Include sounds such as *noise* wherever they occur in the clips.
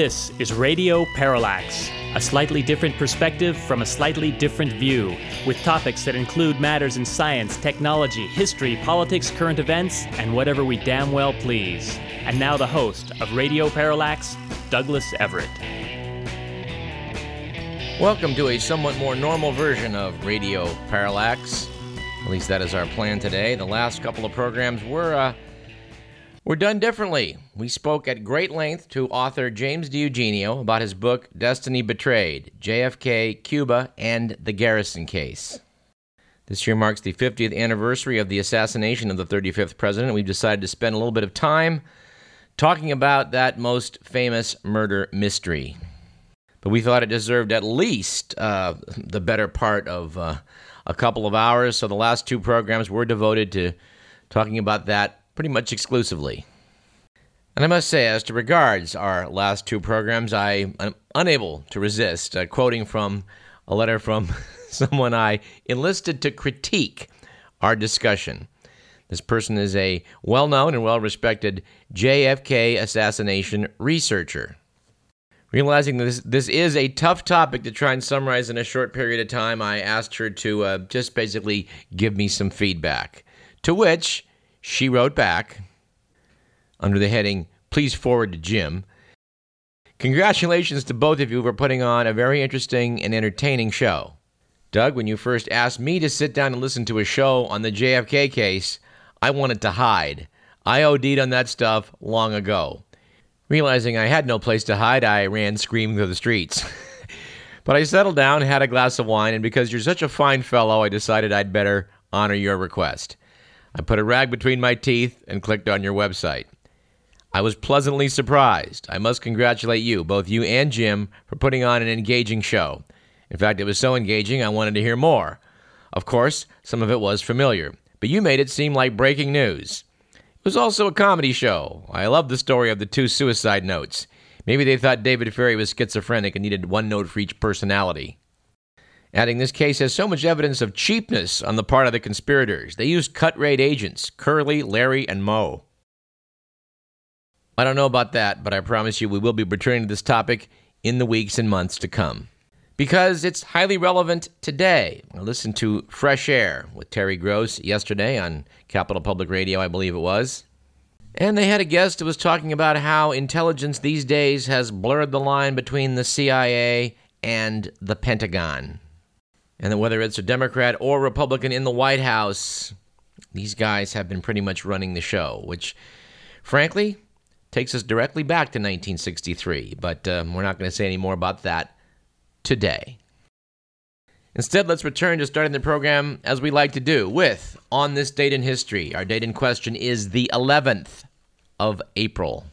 This is Radio Parallax, a slightly different perspective from a slightly different view, with topics that include matters in science, technology, history, politics, current events, and whatever we damn well please. And now the host of Radio Parallax, Douglas Everett. Welcome to a somewhat more normal version of Radio Parallax. At least that is our plan today. The last couple of programs were uh, were done differently. We spoke at great length to author James DiEugenio about his book Destiny Betrayed: JFK, Cuba, and the Garrison Case. This year marks the 50th anniversary of the assassination of the 35th president. We've decided to spend a little bit of time talking about that most famous murder mystery but we thought it deserved at least uh, the better part of uh, a couple of hours. So the last two programs were devoted to talking about that pretty much exclusively. And I must say, as to regards our last two programs, I am unable to resist uh, quoting from a letter from *laughs* someone I enlisted to critique our discussion. This person is a well known and well respected JFK assassination researcher. Realizing this this is a tough topic to try and summarize in a short period of time, I asked her to uh, just basically give me some feedback. To which she wrote back under the heading "Please forward to Jim." Congratulations to both of you for putting on a very interesting and entertaining show. Doug, when you first asked me to sit down and listen to a show on the JFK case, I wanted to hide. I OD'd on that stuff long ago. Realizing I had no place to hide, I ran screaming through the streets. *laughs* but I settled down, had a glass of wine, and because you're such a fine fellow, I decided I'd better honor your request. I put a rag between my teeth and clicked on your website. I was pleasantly surprised. I must congratulate you, both you and Jim, for putting on an engaging show. In fact, it was so engaging I wanted to hear more. Of course, some of it was familiar, but you made it seem like breaking news. It was also a comedy show. I love the story of the two suicide notes. Maybe they thought David Ferrie was schizophrenic and needed one note for each personality. Adding this case has so much evidence of cheapness on the part of the conspirators. They used cut rate agents Curly, Larry, and Moe. I don't know about that, but I promise you we will be returning to this topic in the weeks and months to come. Because it's highly relevant today. I listened to Fresh Air with Terry Gross yesterday on Capital Public Radio, I believe it was. And they had a guest who was talking about how intelligence these days has blurred the line between the CIA and the Pentagon. And whether it's a Democrat or Republican in the White House, these guys have been pretty much running the show, which, frankly, takes us directly back to 1963. But uh, we're not going to say any more about that today. Instead, let's return to starting the program as we like to do with On This Date in History. Our date in question is the 11th of April.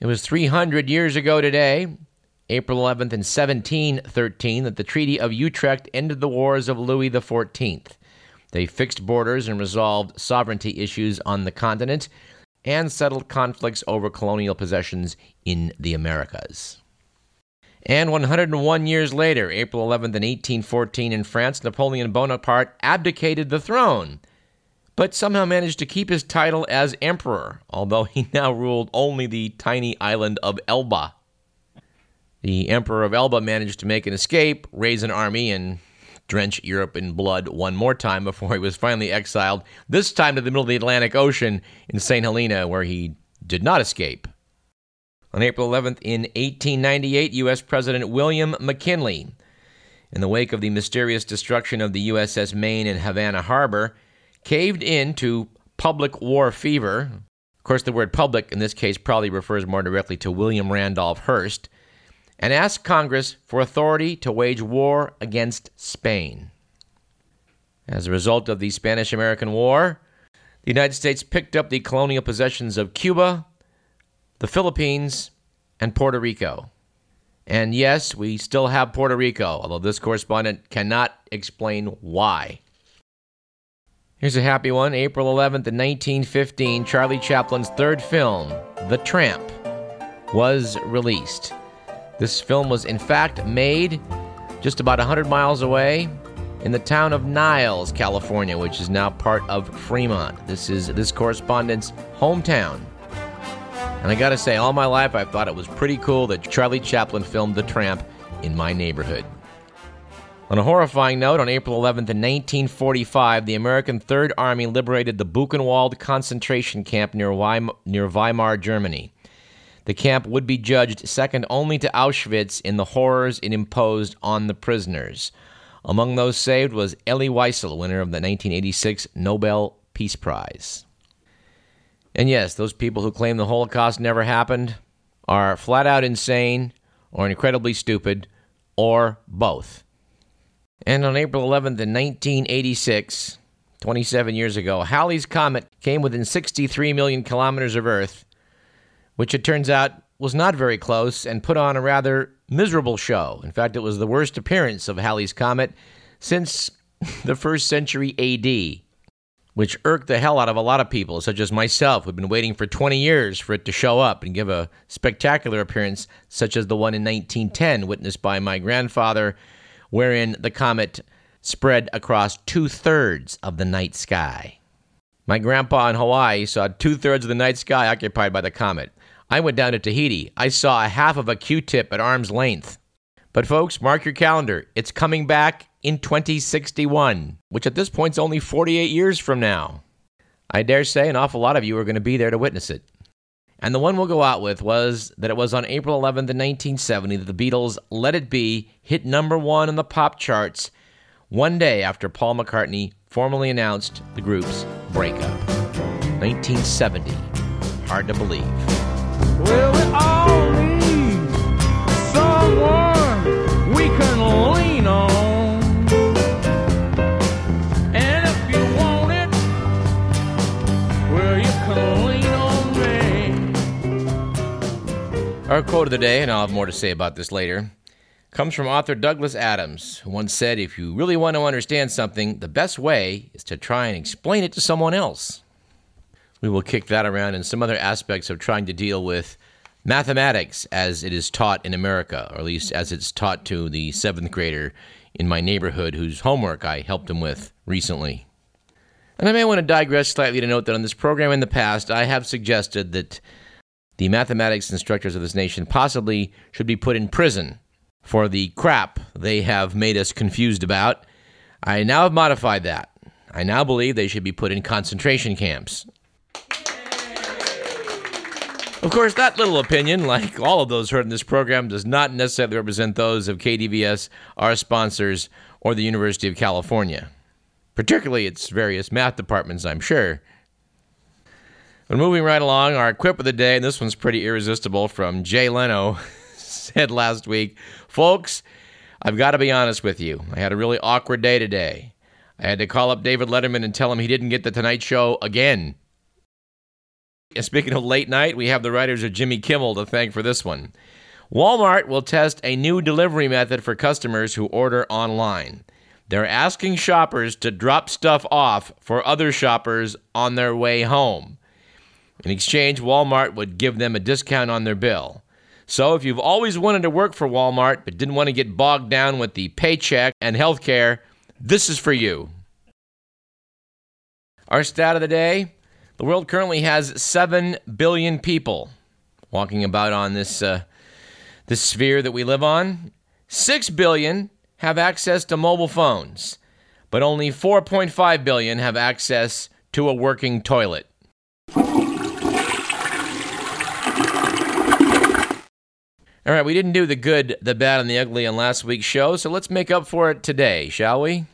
It was 300 years ago today, April 11th in 1713, that the Treaty of Utrecht ended the wars of Louis XIV. They fixed borders and resolved sovereignty issues on the continent and settled conflicts over colonial possessions in the Americas. And 101 years later, April 11th, in 1814, in France, Napoleon Bonaparte abdicated the throne, but somehow managed to keep his title as emperor, although he *laughs* now ruled only the tiny island of Elba. The Emperor of Elba managed to make an escape, raise an army, and drench Europe in blood one more time before he was finally exiled, this time to the middle of the Atlantic Ocean in St. Helena, where he did not escape. On April 11th, in 1898, U.S. President William McKinley, in the wake of the mysterious destruction of the USS Maine in Havana Harbor, caved in to public war fever. Of course, the word public in this case probably refers more directly to William Randolph Hearst, and asked Congress for authority to wage war against Spain. As a result of the Spanish American War, the United States picked up the colonial possessions of Cuba, the Philippines, and Puerto Rico. And yes, we still have Puerto Rico, although this correspondent cannot explain why. Here's a happy one. April 11th, in 1915, Charlie Chaplin's third film, The Tramp, was released. This film was, in fact, made just about 100 miles away in the town of Niles, California, which is now part of Fremont. This is this correspondent's hometown. And I gotta say, all my life I've thought it was pretty cool that Charlie Chaplin filmed The Tramp in my neighborhood. On a horrifying note, on April 11th, in 1945, the American Third Army liberated the Buchenwald concentration camp near Weimar, near Weimar, Germany. The camp would be judged second only to Auschwitz in the horrors it imposed on the prisoners. Among those saved was Elie Wiesel, winner of the 1986 Nobel Peace Prize. And yes, those people who claim the Holocaust never happened are flat out insane or incredibly stupid or both. And on April 11th, in 1986, 27 years ago, Halley's Comet came within 63 million kilometers of Earth, which it turns out was not very close and put on a rather miserable show. In fact, it was the worst appearance of Halley's Comet since *laughs* the first century AD, which irked the hell out of a lot of people, such as myself, who've been waiting for 20 years for it to show up and give a spectacular appearance, such as the one in 1910, witnessed by my grandfather, wherein the comet spread across two thirds of the night sky. My grandpa in Hawaii saw two thirds of the night sky occupied by the comet. I went down to Tahiti. I saw a half of a Q tip at arm's length. But, folks, mark your calendar. It's coming back in 2061, which at this point is only 48 years from now. I dare say an awful lot of you are going to be there to witness it. And the one we'll go out with was that it was on April 11th, 1970, that the Beatles' Let It Be hit number one on the pop charts one day after Paul McCartney formally announced the group's breakup. 1970. Hard to believe. Our quote of the day, and I'll have more to say about this later, comes from author Douglas Adams, who once said, If you really want to understand something, the best way is to try and explain it to someone else. We will kick that around in some other aspects of trying to deal with mathematics as it is taught in America, or at least as it's taught to the seventh grader in my neighborhood whose homework I helped him with recently. And I may want to digress slightly to note that on this program in the past, I have suggested that the mathematics instructors of this nation possibly should be put in prison for the crap they have made us confused about. I now have modified that. I now believe they should be put in concentration camps. Of course, that little opinion, like all of those heard in this program, does not necessarily represent those of KDVS, our sponsors, or the University of California, particularly its various math departments, I'm sure. But moving right along, our quip of the day, and this one's pretty irresistible from Jay Leno, *laughs* said last week Folks, I've got to be honest with you. I had a really awkward day today. I had to call up David Letterman and tell him he didn't get the Tonight Show again. And speaking of late night, we have the writers of Jimmy Kimmel to thank for this one. Walmart will test a new delivery method for customers who order online. They're asking shoppers to drop stuff off for other shoppers on their way home. In exchange, Walmart would give them a discount on their bill. So if you've always wanted to work for Walmart but didn't want to get bogged down with the paycheck and health care, this is for you. Our stat of the day the world currently has 7 billion people walking about on this, uh, this sphere that we live on. 6 billion have access to mobile phones, but only 4.5 billion have access to a working toilet. All right, we didn't do the good, the bad, and the ugly on last week's show, so let's make up for it today, shall we?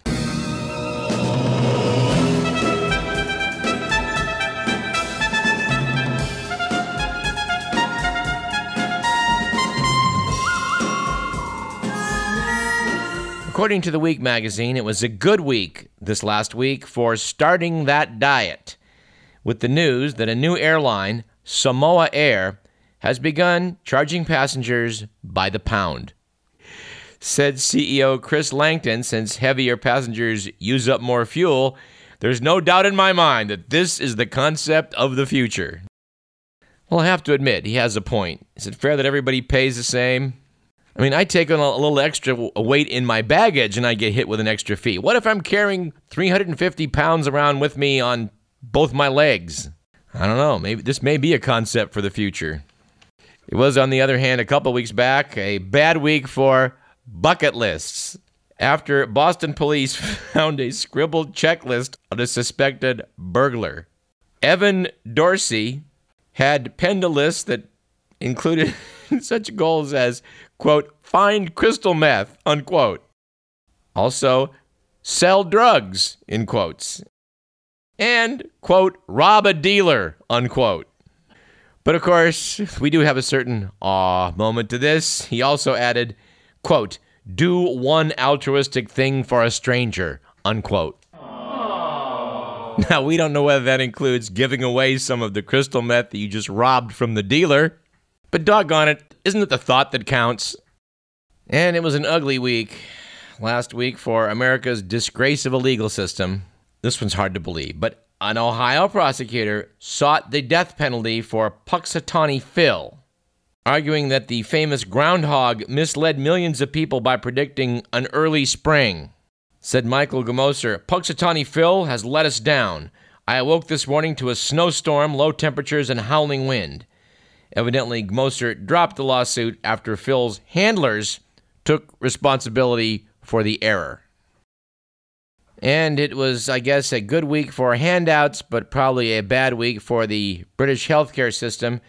According to the Week magazine, it was a good week this last week for starting that diet, with the news that a new airline, Samoa Air, has begun charging passengers by the pound. Said CEO Chris Langton, since heavier passengers use up more fuel, there's no doubt in my mind that this is the concept of the future. Well, I have to admit, he has a point. Is it fair that everybody pays the same? I mean, I take on a little extra weight in my baggage and I get hit with an extra fee. What if I'm carrying 350 pounds around with me on both my legs? I don't know. Maybe this may be a concept for the future. It was, on the other hand, a couple weeks back, a bad week for bucket lists. After Boston police *laughs* found a scribbled checklist on a suspected burglar. Evan Dorsey had penned a list that included *laughs* *laughs* such goals as, quote, find crystal meth, unquote. Also, sell drugs, in quotes. And, quote, rob a dealer, unquote. But of course, we do have a certain awe moment to this. He also added, quote, do one altruistic thing for a stranger, unquote. Now, we don't know whether that includes giving away some of the crystal meth that you just robbed from the dealer, but doggone it, isn't it the thought that counts? And it was an ugly week last week for America's disgrace of a legal system. This one's hard to believe, but an Ohio prosecutor sought the death penalty for Punxsutawney Phil, arguing that the famous groundhog misled millions of people by predicting an early spring. Said Michael Gmoser, Punxsutawney Phil has let us down. I awoke this morning to a snowstorm, low temperatures, and howling wind. Evidently, Gmoser dropped the lawsuit after Phil's handlers took responsibility for the error. And it was, I guess, a good week for handouts, but probably a bad week for the British healthcare system,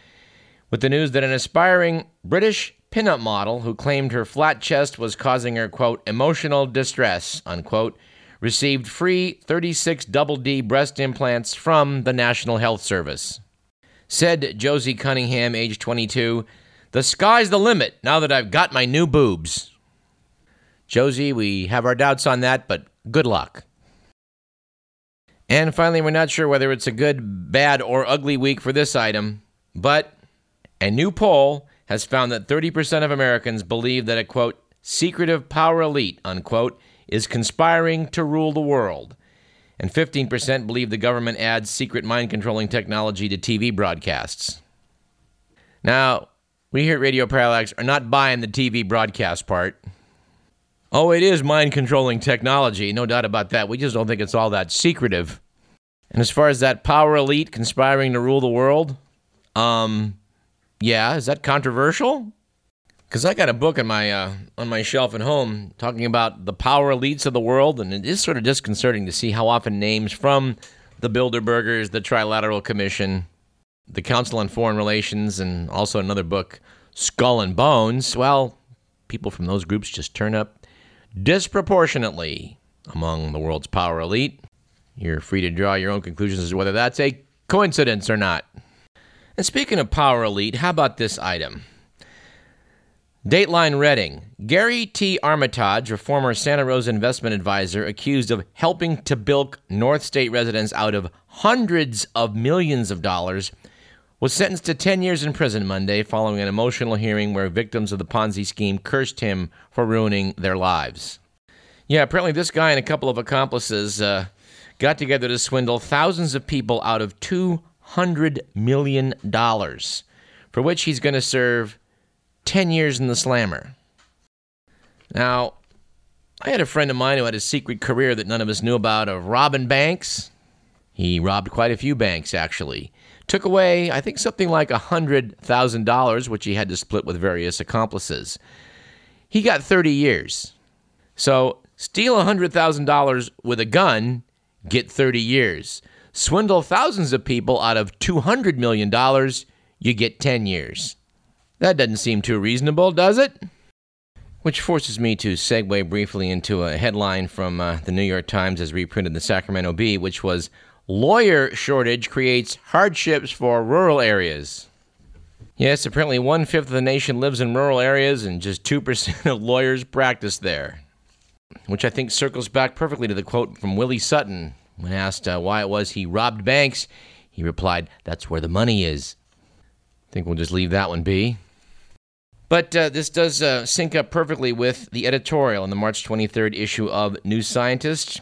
with the news that an aspiring British pinup model who claimed her flat chest was causing her, quote, emotional distress, unquote, received free 36 double D breast implants from the National Health Service. Said Josie Cunningham, age 22, The sky's the limit now that I've got my new boobs. Josie, we have our doubts on that, but good luck. And finally, we're not sure whether it's a good, bad, or ugly week for this item, but a new poll has found that 30% of Americans believe that a quote, secretive power elite, unquote, is conspiring to rule the world. And 15% believe the government adds secret mind controlling technology to TV broadcasts. Now, we here at Radio Parallax are not buying the TV broadcast part. Oh, it is mind controlling technology, no doubt about that. We just don't think it's all that secretive. And as far as that power elite conspiring to rule the world, um, yeah, is that controversial? Because I got a book on my uh, on my shelf at home talking about the power elites of the world, and it is sort of disconcerting to see how often names from the Bilderbergers, the Trilateral Commission, the Council on Foreign Relations, and also another book, Skull and Bones. Well, people from those groups just turn up disproportionately among the world's power elite. You're free to draw your own conclusions as to whether that's a coincidence or not. And speaking of power elite, how about this item? Dateline Redding. Gary T. Armitage, a former Santa Rosa investment advisor accused of helping to bilk North State residents out of hundreds of millions of dollars, was sentenced to 10 years in prison Monday following an emotional hearing where victims of the Ponzi scheme cursed him for ruining their lives. Yeah, apparently this guy and a couple of accomplices uh, got together to swindle thousands of people out of $200 million, for which he's going to serve 10 years in the slammer. Now, I had a friend of mine who had a secret career that none of us knew about of robbing banks. He robbed quite a few banks, actually. Took away, I think, something like $100,000, which he had to split with various accomplices. He got 30 years. So, steal $100,000 with a gun, get 30 years. Swindle thousands of people out of $200 million, you get 10 years. That doesn't seem too reasonable, does it? Which forces me to segue briefly into a headline from uh, the New York Times as reprinted in the Sacramento Bee, which was Lawyer shortage creates hardships for rural areas. Yes, apparently one fifth of the nation lives in rural areas and just 2% *laughs* of lawyers practice there. Which I think circles back perfectly to the quote from Willie Sutton when asked uh, why it was he robbed banks. He replied, That's where the money is. I think we'll just leave that one be. But uh, this does uh, sync up perfectly with the editorial in the March 23rd issue of New Scientist,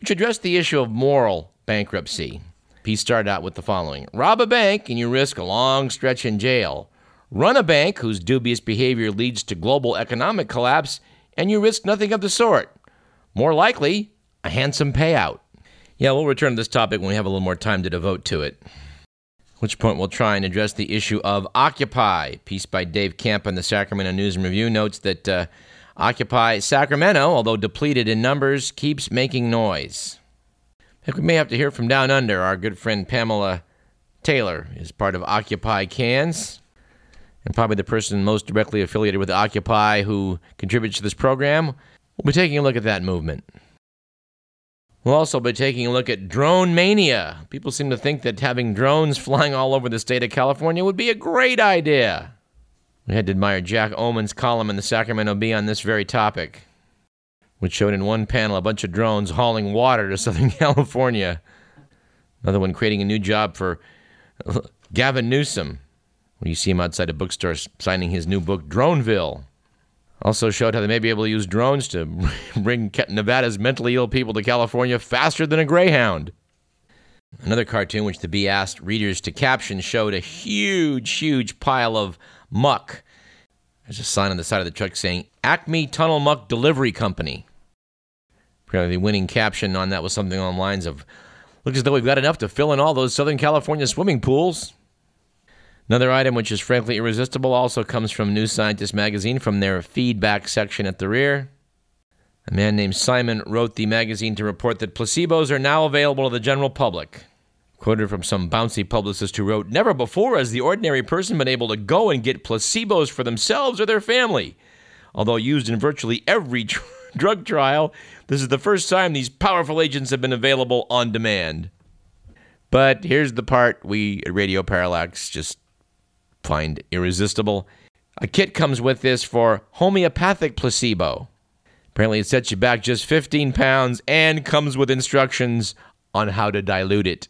which addressed the issue of moral bankruptcy. He started out with the following Rob a bank and you risk a long stretch in jail. Run a bank whose dubious behavior leads to global economic collapse and you risk nothing of the sort. More likely, a handsome payout. Yeah, we'll return to this topic when we have a little more time to devote to it. Which point we'll try and address the issue of Occupy. Piece by Dave Camp in the Sacramento News and Review notes that uh, Occupy Sacramento, although depleted in numbers, keeps making noise. I think we may have to hear from down under. Our good friend Pamela Taylor is part of Occupy Cairns and probably the person most directly affiliated with Occupy who contributes to this program. We'll be taking a look at that movement. We'll also be taking a look at drone mania. People seem to think that having drones flying all over the state of California would be a great idea. We had to admire Jack Ohman's column in the Sacramento Bee on this very topic, which showed in one panel a bunch of drones hauling water to *laughs* Southern California. Another one creating a new job for *laughs* Gavin Newsom when you see him outside a bookstore signing his new book, Droneville. Also showed how they may be able to use drones to *laughs* bring Nevada's mentally ill people to California faster than a Greyhound. Another cartoon, which the Bee asked readers to caption, showed a huge, huge pile of muck. There's a sign on the side of the truck saying Acme Tunnel Muck Delivery Company. Apparently, the winning caption on that was something the lines of Looks as though we've got enough to fill in all those Southern California swimming pools. Another item which is frankly irresistible also comes from New Scientist magazine from their feedback section at the rear. A man named Simon wrote the magazine to report that placebos are now available to the general public. Quoted from some bouncy publicist who wrote, Never before has the ordinary person been able to go and get placebos for themselves or their family. Although used in virtually every *laughs* tr- drug trial, this is the first time these powerful agents have been available on demand. But here's the part we at Radio Parallax just find irresistible. A kit comes with this for homeopathic placebo. Apparently, it sets you back just 15 pounds and comes with instructions on how to dilute it.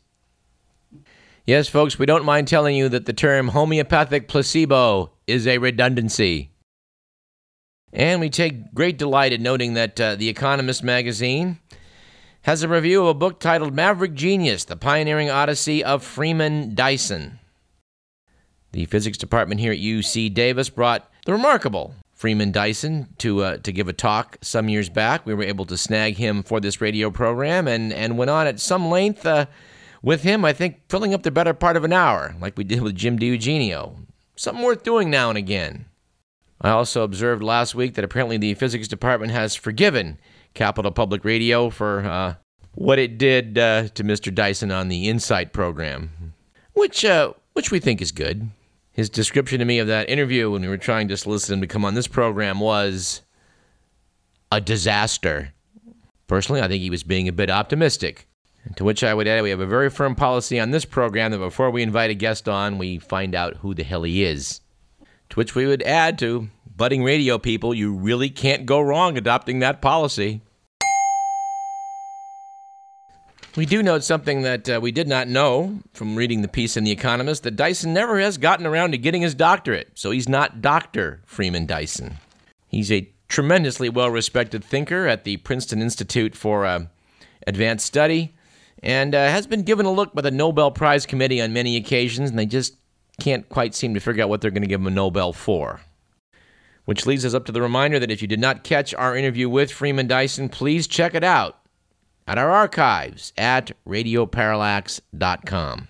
Yes, folks, we don't mind telling you that the term homeopathic placebo is a redundancy. And we take great delight in noting that uh, The Economist magazine has a review of a book titled Maverick Genius The Pioneering Odyssey of Freeman Dyson. The physics department here at UC Davis brought the remarkable Freeman Dyson to uh, to give a talk some years back. We were able to snag him for this radio program and, and went on at some length uh, with him, I think filling up the better part of an hour, like we did with Jim DiEugenio. Something worth doing now and again. I also observed last week that apparently the physics department has forgiven Capital Public Radio for uh, what it did uh, to Mr. Dyson on the Insight program, which uh, which we think is good. His description to me of that interview when we were trying to solicit him to come on this program was a disaster. Personally, I think he was being a bit optimistic. To which I would add, we have a very firm policy on this program that before we invite a guest on, we find out who the hell he is. To which we would add to budding radio people, you really can't go wrong adopting that policy. We do note something that uh, we did not know from reading the piece in The Economist that Dyson never has gotten around to getting his doctorate, so he's not Dr. Freeman Dyson. He's a tremendously well respected thinker at the Princeton Institute for uh, Advanced Study and uh, has been given a look by the Nobel Prize Committee on many occasions, and they just can't quite seem to figure out what they're going to give him a Nobel for. Which leads us up to the reminder that if you did not catch our interview with Freeman Dyson, please check it out at our archives at radioparallax.com.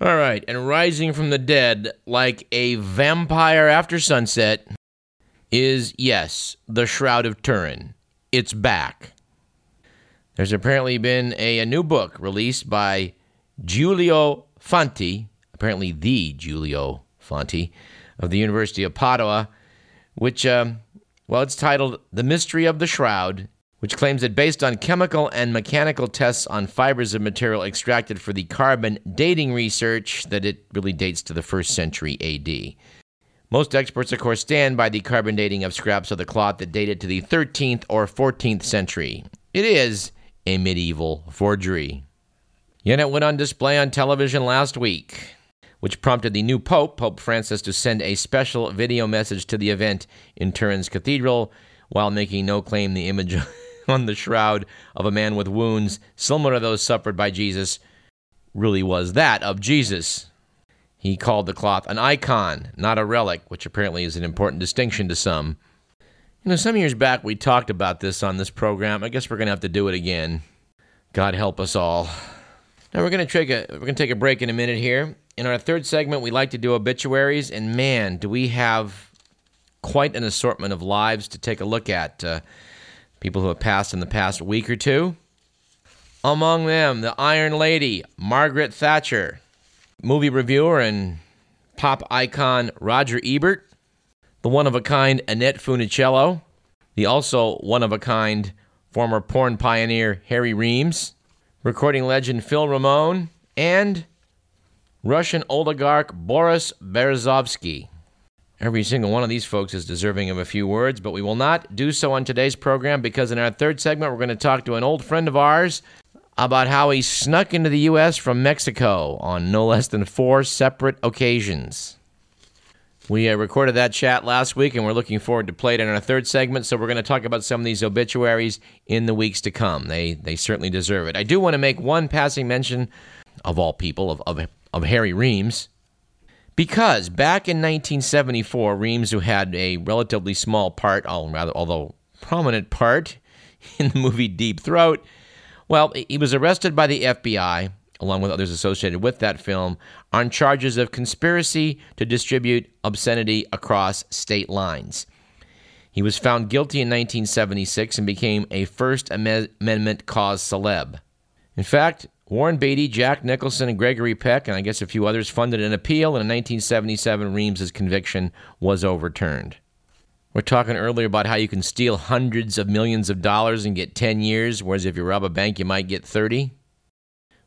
All right, and rising from the dead like a vampire after sunset is, yes, the Shroud of Turin. It's back. There's apparently been a, a new book released by Giulio Fanti, apparently the Giulio Fanti, of the University of Padua, which, um, well, it's titled The Mystery of the Shroud, which claims that based on chemical and mechanical tests on fibers of material extracted for the carbon dating research, that it really dates to the first century AD. Most experts, of course, stand by the carbon dating of scraps of the cloth that dated to the 13th or 14th century. It is a medieval forgery. Yet it went on display on television last week, which prompted the new Pope, Pope Francis, to send a special video message to the event in Turin's cathedral while making no claim the image *laughs* on the shroud of a man with wounds similar to those suffered by Jesus really was that of Jesus. He called the cloth an icon, not a relic, which apparently is an important distinction to some. You know, some years back we talked about this on this program. I guess we're going to have to do it again. God help us all. Now we're gonna take a we're gonna take a break in a minute here. In our third segment, we like to do obituaries, and man, do we have quite an assortment of lives to take a look at. Uh, people who have passed in the past week or two. Among them, the Iron Lady, Margaret Thatcher, movie reviewer and pop icon Roger Ebert, the one of a kind Annette Funicello, the also one of a kind former porn pioneer Harry Reams, recording legend Phil Ramone, and Russian oligarch Boris Berezovsky. Every single one of these folks is deserving of a few words, but we will not do so on today's program because in our third segment, we're going to talk to an old friend of ours about how he snuck into the U.S. from Mexico on no less than four separate occasions. We uh, recorded that chat last week, and we're looking forward to play it in our third segment. So we're going to talk about some of these obituaries in the weeks to come. They they certainly deserve it. I do want to make one passing mention of all people of of, of Harry Reams, because back in 1974, Reams, who had a relatively small part, although prominent part *laughs* in the movie Deep Throat, well, he was arrested by the FBI along with others associated with that film, on charges of conspiracy to distribute obscenity across state lines. He was found guilty in 1976 and became a First Amendment cause celeb. In fact, Warren Beatty, Jack Nicholson, and Gregory Peck, and I guess a few others, funded an appeal, and in 1977, Reams's conviction was overturned. We're talking earlier about how you can steal hundreds of millions of dollars and get 10 years, whereas if you rob a bank, you might get 30.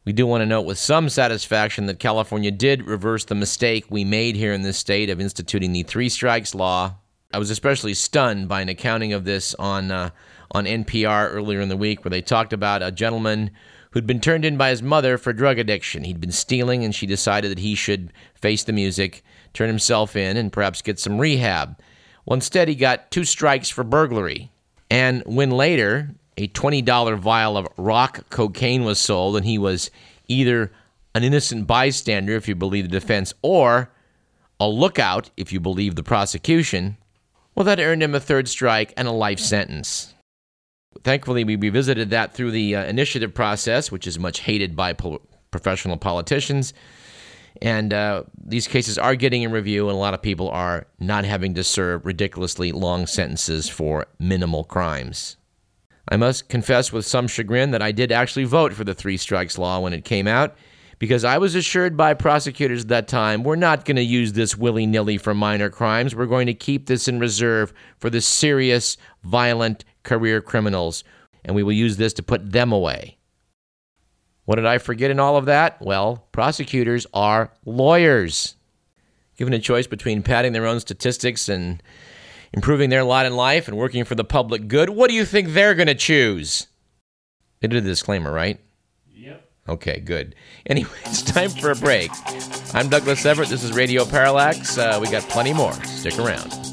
We do want to note with some satisfaction that California did reverse the mistake we made here in this state of instituting the three strikes law. I was especially stunned by an accounting of this on uh, on NPR earlier in the week, where they talked about a gentleman who'd been turned in by his mother for drug addiction. He'd been stealing, and she decided that he should face the music, turn himself in, and perhaps get some rehab. Well, instead, he got two strikes for burglary. And when later a $20 vial of rock cocaine was sold, and he was either an innocent bystander, if you believe the defense, or a lookout, if you believe the prosecution, well, that earned him a third strike and a life sentence. Thankfully, we revisited that through the uh, initiative process, which is much hated by professional politicians. And uh, these cases are getting a review, and a lot of people are not having to serve ridiculously long sentences for minimal crimes. I must confess with some chagrin that I did actually vote for the three strikes law when it came out because I was assured by prosecutors at that time we're not going to use this willy nilly for minor crimes. We're going to keep this in reserve for the serious, violent career criminals, and we will use this to put them away. What did I forget in all of that? Well, prosecutors are lawyers. Given a choice between padding their own statistics and improving their lot in life and working for the public good, what do you think they're going to choose? They did a disclaimer, right? Yep. Okay, good. Anyway, it's time for a break. I'm Douglas Everett. This is Radio Parallax. Uh, we got plenty more. Stick around.